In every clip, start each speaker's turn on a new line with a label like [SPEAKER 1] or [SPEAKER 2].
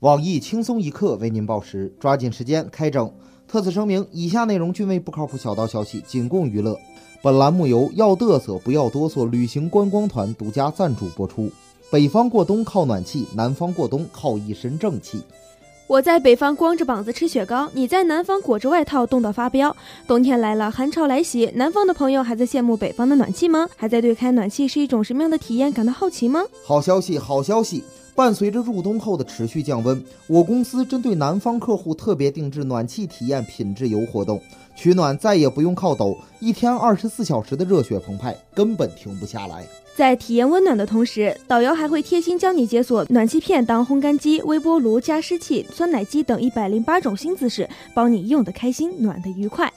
[SPEAKER 1] 网易轻松一刻为您报时，抓紧时间开整。特此声明：以下内容均为不靠谱小道消息，仅供娱乐。本栏目由要嘚瑟不要哆嗦旅行观光团独家赞助播出。北方过冬靠暖气，南方过冬靠一身正气。
[SPEAKER 2] 我在北方光着膀子吃雪糕，你在南方裹着外套冻到发飙。冬天来了，寒潮来袭，南方的朋友还在羡慕北方的暖气吗？还在对开暖气是一种什么样的体验感到好奇吗？
[SPEAKER 1] 好消息，好消息！伴随着入冬后的持续降温，我公司针对南方客户特别定制暖气体验品质游活动，取暖再也不用靠抖，一天二十四小时的热血澎湃，根本停不下来。
[SPEAKER 2] 在体验温暖的同时，导游还会贴心教你解锁暖气片当烘干机、微波炉、加湿器、酸奶机等一百零八种新姿势，帮你用得开心，暖得愉快。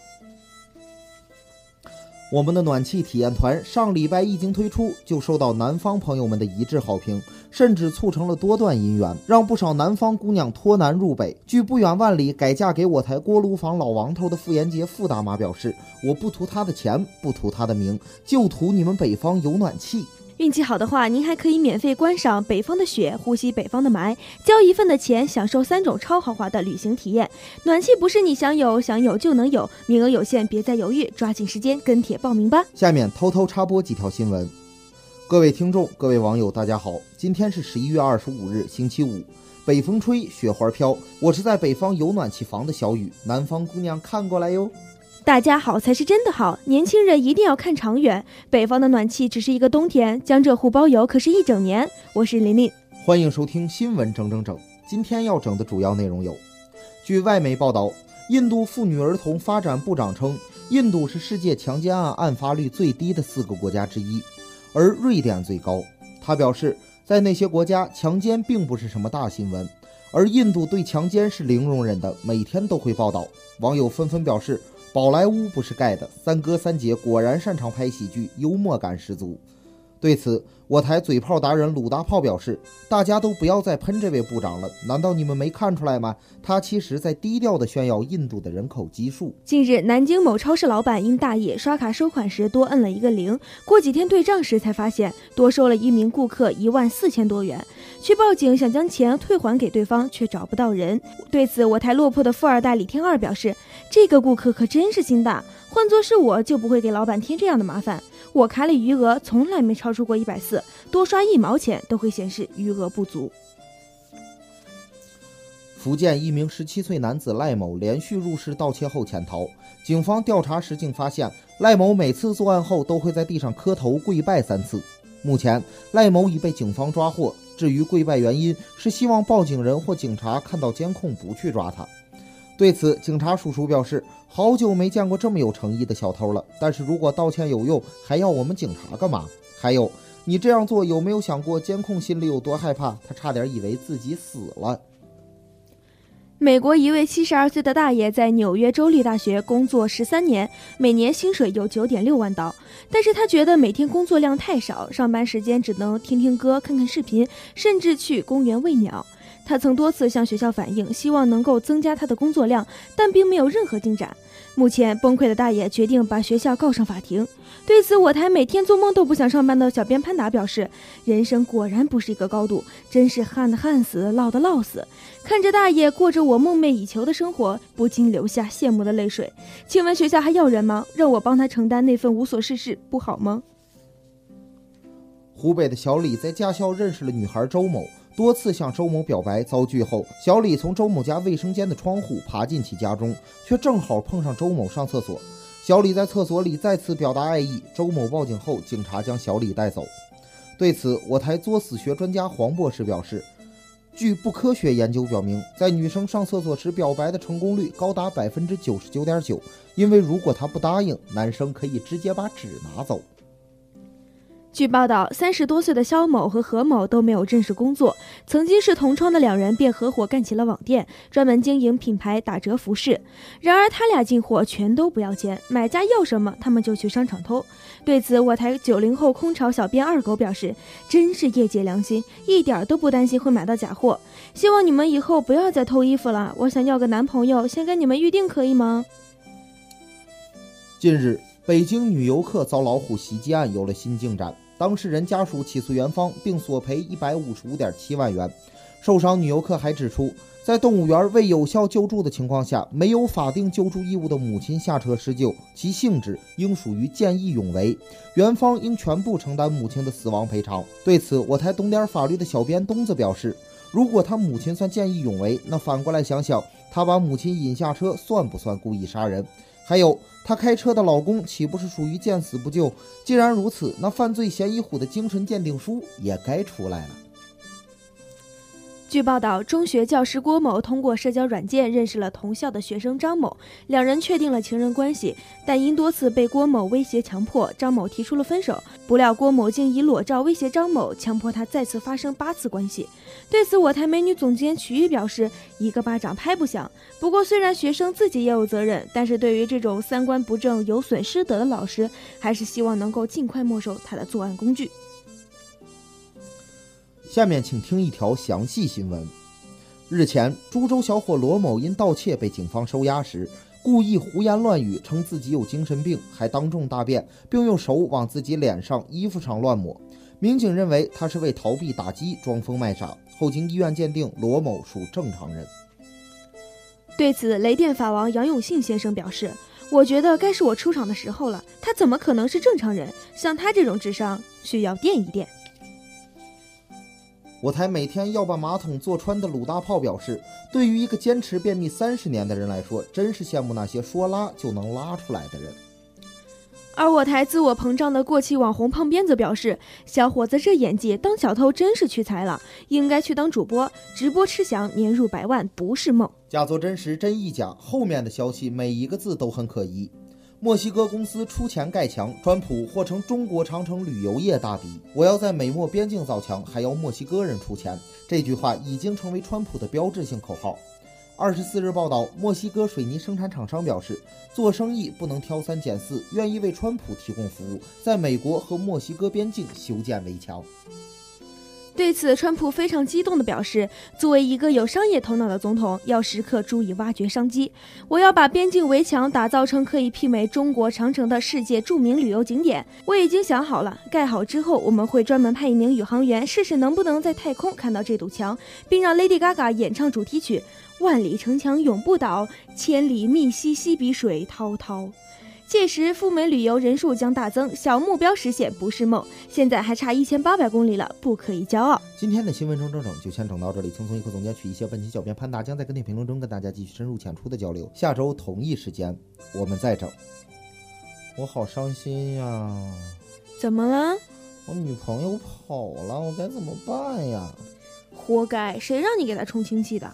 [SPEAKER 1] 我们的暖气体验团上礼拜一经推出，就受到南方朋友们的一致好评，甚至促成了多段姻缘，让不少南方姑娘脱南入北。据不远万里改嫁给我台锅炉房老王头的傅延杰傅大妈表示：“我不图他的钱，不图他的名，就图你们北方有暖气。”
[SPEAKER 2] 运气好的话，您还可以免费观赏北方的雪，呼吸北方的霾，交一份的钱享受三种超豪华的旅行体验。暖气不是你想有想有就能有，名额有限，别再犹豫，抓紧时间跟帖报名吧。
[SPEAKER 1] 下面偷偷插播几条新闻，各位听众、各位网友，大家好，今天是十一月二十五日，星期五，北风吹，雪花飘，我是在北方有暖气房的小雨，南方姑娘看过来哟。
[SPEAKER 2] 大家好才是真的好，年轻人一定要看长远。北方的暖气只是一个冬天，江浙沪包邮可是一整年。我是琳琳，
[SPEAKER 1] 欢迎收听新闻整整整。今天要整的主要内容有：据外媒报道，印度妇女儿童发展部长称，印度是世界强奸案案发率最低的四个国家之一，而瑞典最高。他表示，在那些国家，强奸并不是什么大新闻，而印度对强奸是零容忍的，每天都会报道。网友纷纷表示。宝莱坞不是盖的，三哥三姐果然擅长拍喜剧，幽默感十足。对此，我台嘴炮达人鲁大炮表示：“大家都不要再喷这位部长了，难道你们没看出来吗？他其实在低调地炫耀印度的人口基数。”
[SPEAKER 2] 近日，南京某超市老板因大意刷卡收款时多摁了一个零，过几天对账时才发现多收了一名顾客一万四千多元。去报警想将钱退还给对方，却找不到人。对此，我台落魄的富二代李天二表示：“这个顾客可真是心大，换作是我就不会给老板添这样的麻烦。我卡里余额从来没超出过一百四，多刷一毛钱都会显示余额不足。”
[SPEAKER 1] 福建一名十七岁男子赖某连续入室盗窃后潜逃，警方调查时竟发现赖某每次作案后都会在地上磕头跪拜三次。目前，赖某已被警方抓获。至于跪拜原因，是希望报警人或警察看到监控不去抓他。对此，警察叔叔表示：“好久没见过这么有诚意的小偷了。但是如果道歉有用，还要我们警察干嘛？还有，你这样做有没有想过监控心里有多害怕？他差点以为自己死了。”
[SPEAKER 2] 美国一位七十二岁的大爷在纽约州立大学工作十三年，每年薪水有九点六万刀。但是他觉得每天工作量太少，上班时间只能听听歌、看看视频，甚至去公园喂鸟。他曾多次向学校反映，希望能够增加他的工作量，但并没有任何进展。目前崩溃的大爷决定把学校告上法庭。对此，我台每天做梦都不想上班的小编潘达表示：“人生果然不是一个高度，真是旱的旱死，涝的涝死。”看着大爷过着我梦寐以求的生活，不禁流下羡慕的泪水。请问学校还要人吗？让我帮他承担那份无所事事，不好吗？
[SPEAKER 1] 湖北的小李在驾校认识了女孩周某。多次向周某表白遭拒后，小李从周某家卫生间的窗户爬进其家中，却正好碰上周某上厕所。小李在厕所里再次表达爱意，周某报警后，警察将小李带走。对此，我台作死学专家黄博士表示，据不科学研究表明，在女生上厕所时表白的成功率高达百分之九十九点九，因为如果她不答应，男生可以直接把纸拿走。
[SPEAKER 2] 据报道，三十多岁的肖某和何某都没有正式工作，曾经是同窗的两人便合伙干起了网店，专门经营品牌打折服饰。然而，他俩进货全都不要钱，买家要什么他们就去商场偷。对此，我台九零后空巢小编二狗表示：“真是业界良心，一点都不担心会买到假货。希望你们以后不要再偷衣服了。我想要个男朋友，先跟你们预定可以吗？”
[SPEAKER 1] 近日。北京女游客遭老虎袭击案有了新进展，当事人家属起诉园方并索赔一百五十五点七万元。受伤女游客还指出，在动物园未有效救助的情况下，没有法定救助义务的母亲下车施救，其性质应属于见义勇为，园方应全部承担母亲的死亡赔偿。对此，我才懂点法律的小编东子表示，如果他母亲算见义勇为，那反过来想想，他把母亲引下车算不算故意杀人？还有，她开车的老公岂不是属于见死不救？既然如此，那犯罪嫌疑虎的精神鉴定书也该出来了。
[SPEAKER 2] 据报道，中学教师郭某通过社交软件认识了同校的学生张某，两人确定了情人关系，但因多次被郭某威胁强迫，张某提出了分手。不料郭某竟以裸照威胁张某，强迫他再次发生八次关系。对此，我台美女总监曲玉表示：“一个巴掌拍不响。”不过，虽然学生自己也有责任，但是对于这种三观不正、有损师德的老师，还是希望能够尽快没收他的作案工具。
[SPEAKER 1] 下面请听一条详细新闻。日前，株洲小伙罗某因盗窃被警方收押时，故意胡言乱语，称自己有精神病，还当众大便，并用手往自己脸上、衣服上乱抹。民警认为他是为逃避打击，装疯卖傻。后经医院鉴定，罗某属正常人。
[SPEAKER 2] 对此，雷电法王杨永信先生表示：“我觉得该是我出场的时候了。他怎么可能是正常人？像他这种智商，需要垫一垫。”
[SPEAKER 1] 我台每天要把马桶坐穿的鲁大炮表示，对于一个坚持便秘三十年的人来说，真是羡慕那些说拉就能拉出来的人。
[SPEAKER 2] 而我台自我膨胀的过气网红胖鞭子表示，小伙子这演技，当小偷真是屈才了，应该去当主播，直播吃翔，年入百万不是梦。
[SPEAKER 1] 假作真实，真亦假，后面的消息每一个字都很可疑。墨西哥公司出钱盖墙，川普或成中国长城旅游业大敌。我要在美墨边境造墙，还要墨西哥人出钱。这句话已经成为川普的标志性口号。二十四日报道，墨西哥水泥生产厂商表示，做生意不能挑三拣四，愿意为川普提供服务，在美国和墨西哥边境修建围墙。
[SPEAKER 2] 对此，川普非常激动地表示：“作为一个有商业头脑的总统，要时刻注意挖掘商机。我要把边境围墙打造成可以媲美中国长城的世界著名旅游景点。我已经想好了，盖好之后，我们会专门派一名宇航员试试能不能在太空看到这堵墙，并让 Lady Gaga 演唱主题曲《万里城墙永不倒，千里密西西比水滔滔》。”届时赴美旅游人数将大增，小目标实现不是梦。现在还差一千八百公里了，不可以骄傲。
[SPEAKER 1] 今天的新闻中整整就先整到这里，轻松一刻总监取一些。问题小编潘达将在跟帖评论中跟大家继续深入浅出的交流。下周同一时间我们再整。我好伤心呀！
[SPEAKER 2] 怎么了？
[SPEAKER 1] 我女朋友跑了，我该怎么办呀？
[SPEAKER 2] 活该！谁让你给她充氢气的？